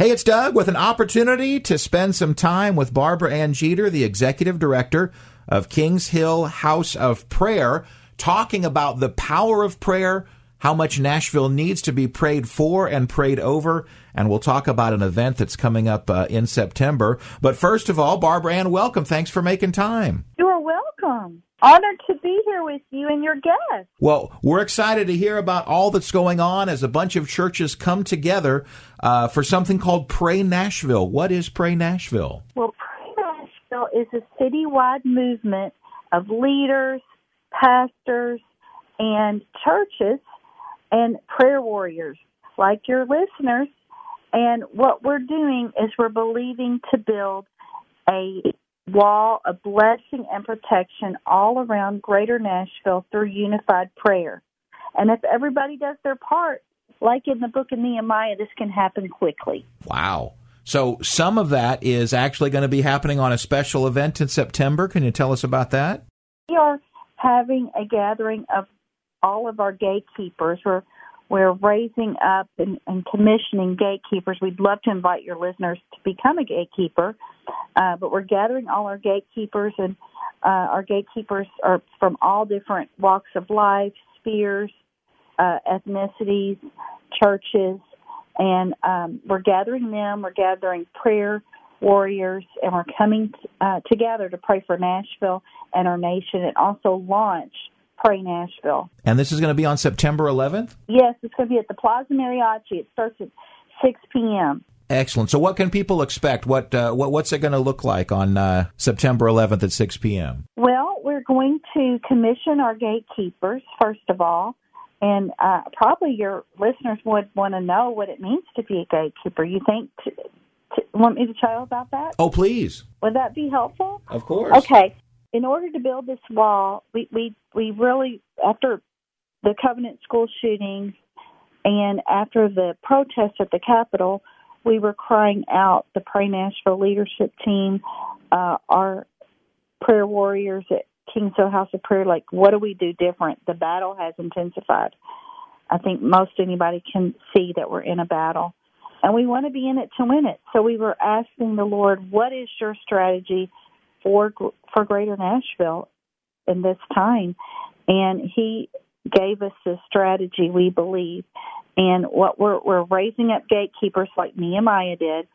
Hey, it's Doug with an opportunity to spend some time with Barbara Ann Jeter, the executive director of Kings Hill House of Prayer, talking about the power of prayer, how much Nashville needs to be prayed for and prayed over, and we'll talk about an event that's coming up uh, in September. But first of all, Barbara Ann, welcome. Thanks for making time. You are welcome. Honored to be here with you and your guests. Well, we're excited to hear about all that's going on as a bunch of churches come together uh, for something called Pray Nashville. What is Pray Nashville? Well, Pray Nashville is a citywide movement of leaders, pastors, and churches and prayer warriors like your listeners. And what we're doing is we're believing to build a wall of blessing and protection all around greater Nashville through unified prayer. And if everybody does their part, like in the book of Nehemiah, this can happen quickly. Wow. So some of that is actually going to be happening on a special event in September. Can you tell us about that? We are having a gathering of all of our gatekeepers. We're we're raising up and, and commissioning gatekeepers. We'd love to invite your listeners to become a gatekeeper, uh, but we're gathering all our gatekeepers, and uh, our gatekeepers are from all different walks of life, spheres, uh, ethnicities, churches, and um, we're gathering them. We're gathering prayer warriors, and we're coming t- uh, together to pray for Nashville and our nation, and also launch Pray Nashville. And this is going to be on September 11th? Yes, it's going to be at the Plaza Mariachi. It starts at 6 p.m. Excellent. So, what can people expect? What, uh, what what's it going to look like on uh, September 11th at 6 p.m.? Well, we're going to commission our gatekeepers first of all, and uh, probably your listeners would want to know what it means to be a gatekeeper. You think? To, want me to tell you about that? Oh, please. Would that be helpful? Of course. Okay in order to build this wall, we we we really after the Covenant school shootings and after the protests at the Capitol, we were crying out the Pray Nashville leadership team, uh, our prayer warriors at Kings House of Prayer, like what do we do different? The battle has intensified. I think most anybody can see that we're in a battle. And we want to be in it to win it. So we were asking the Lord, what is your strategy for for Greater Nashville in this time, and he gave us a strategy. We believe, and what we're we're raising up gatekeepers like Nehemiah did,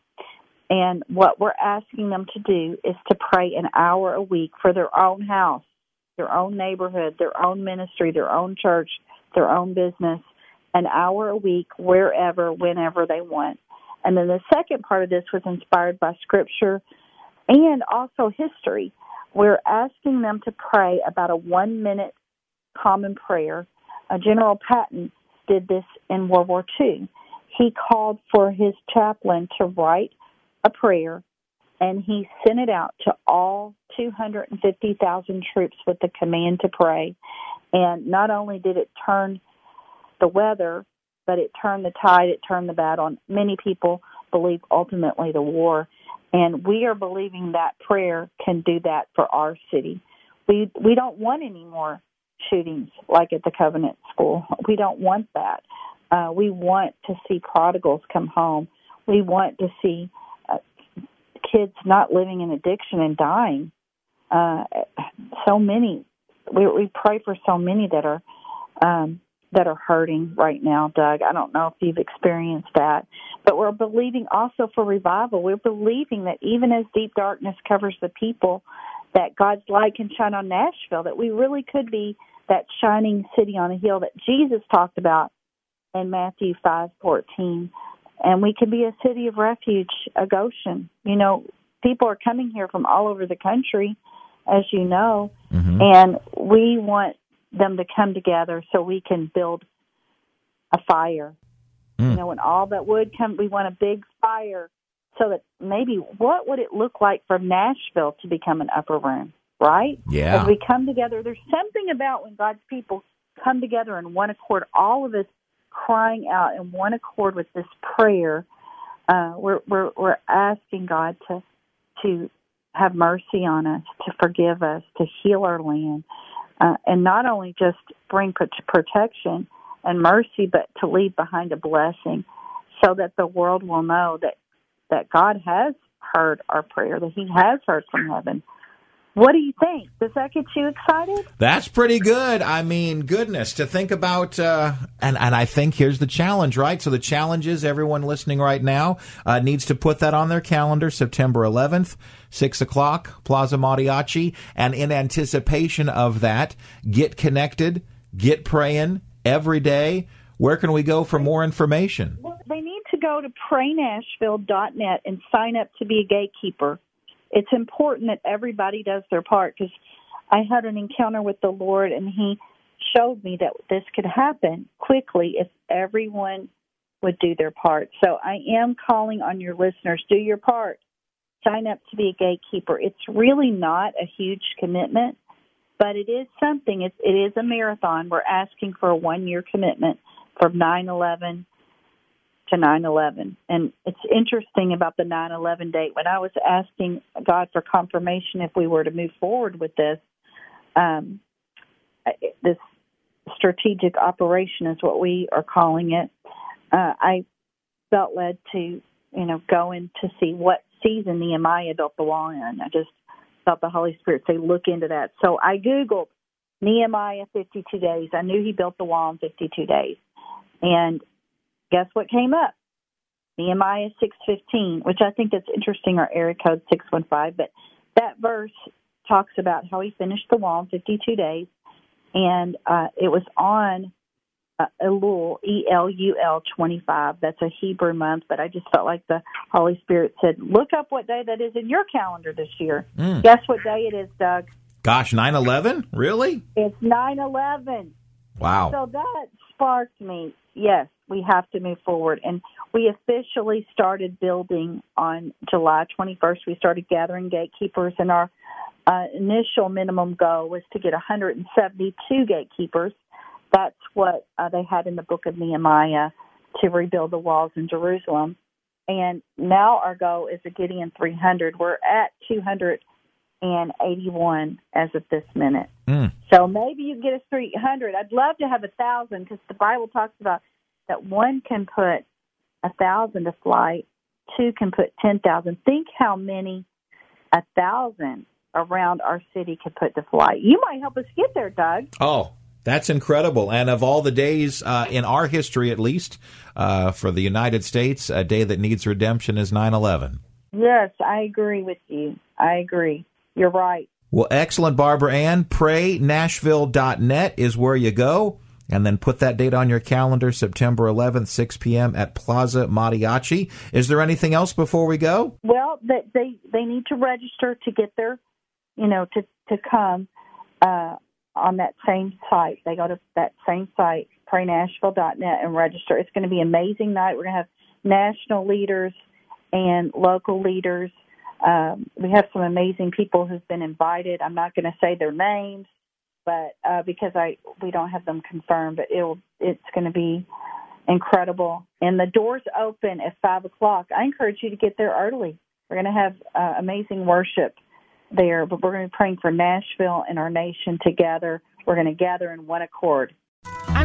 and what we're asking them to do is to pray an hour a week for their own house, their own neighborhood, their own ministry, their own church, their own business, an hour a week wherever, whenever they want. And then the second part of this was inspired by scripture and also history. We're asking them to pray about a one minute common prayer. Uh, General Patton did this in World War II. He called for his chaplain to write a prayer and he sent it out to all 250,000 troops with the command to pray. And not only did it turn the weather, but it turned the tide, it turned the battle. And many people believe ultimately the war and we are believing that prayer can do that for our city. We we don't want any more shootings like at the Covenant School. We don't want that. Uh, we want to see prodigals come home. We want to see uh, kids not living in addiction and dying. Uh, so many. We, we pray for so many that are um, that are hurting right now, Doug. I don't know if you've experienced that, but we're believing also for revival. We're believing that even as deep darkness covers the people, that God's light can shine on Nashville, that we really could be that shining city on a hill that Jesus talked about in Matthew 5:14. And we can be a city of refuge, a Goshen. You know, people are coming here from all over the country, as you know, mm-hmm. and we want them to come together so we can build a fire. Mm. You know, when all that wood come, we want a big fire so that maybe what would it look like for Nashville to become an upper room, right? Yeah. As we come together, there's something about when God's people come together in one accord, all of us crying out in one accord with this prayer. Uh, we're, we're we're asking God to to have mercy on us, to forgive us, to heal our land, uh, and not only just bring protection and mercy, but to leave behind a blessing, so that the world will know that that God has heard our prayer, that He has heard from heaven, what do you think? Does that get you excited? That's pretty good. I mean, goodness, to think about, uh, and, and I think here's the challenge, right? So the challenge is everyone listening right now uh, needs to put that on their calendar, September 11th, 6 o'clock, Plaza Mariachi. And in anticipation of that, get connected, get praying every day. Where can we go for more information? Well, they need to go to praynashville.net and sign up to be a gatekeeper it's important that everybody does their part because I had an encounter with the Lord and He showed me that this could happen quickly if everyone would do their part. So I am calling on your listeners do your part. Sign up to be a gatekeeper. It's really not a huge commitment, but it is something. It's, it is a marathon. We're asking for a one year commitment from 9 11 to 9/11. And it's interesting about the 9/11 date. When I was asking God for confirmation if we were to move forward with this, um, this strategic operation is what we are calling it. Uh, I felt led to, you know, go in to see what season Nehemiah built the wall in. I just felt the Holy Spirit say, look into that. So I Googled Nehemiah 52 days. I knew he built the wall in 52 days. And guess what came up? Nehemiah 6:15, which I think that's interesting, our area code 615, but that verse talks about how he finished the wall in 52 days, and uh, it was on uh, Elul, E L U L 25. That's a Hebrew month, but I just felt like the Holy Spirit said, "Look up what day that is in your calendar this year." Mm. Guess what day it is, Doug? Gosh, 9/11? Really? It's 9/11. Wow. So that sparked me. Yes, we have to move forward. And we officially started building on July 21st. We started gathering gatekeepers, and our uh, initial minimum goal was to get 172 gatekeepers. That's what uh, they had in the book of Nehemiah to rebuild the walls in Jerusalem. And now our goal is getting in 300. We're at 281 as of this minute. Mm. So maybe you get us 300. I'd love to have a thousand because the Bible talks about that one can put a thousand to flight, two can put ten thousand. Think how many a thousand around our city could put to flight. You might help us get there, Doug. Oh, that's incredible. And of all the days uh, in our history, at least uh, for the United States, a day that needs redemption is 9 11. Yes, I agree with you. I agree. You're right. Well, excellent, Barbara Ann. PrayNashville.net is where you go and then put that date on your calendar, September 11th, 6 p.m. at Plaza Mariachi. Is there anything else before we go? Well, they they, need to register to get there, you know, to to come uh, on that same site. They go to that same site, praynashville.net, and register. It's going to be an amazing night. We're going to have national leaders and local leaders. Um, we have some amazing people who've been invited. I'm not going to say their names but uh, because I we don't have them confirmed, but it'll it's going to be incredible. And the doors open at five o'clock. I encourage you to get there early. We're going to have uh, amazing worship there, but we're going to be praying for Nashville and our nation together. We're going to gather in one accord.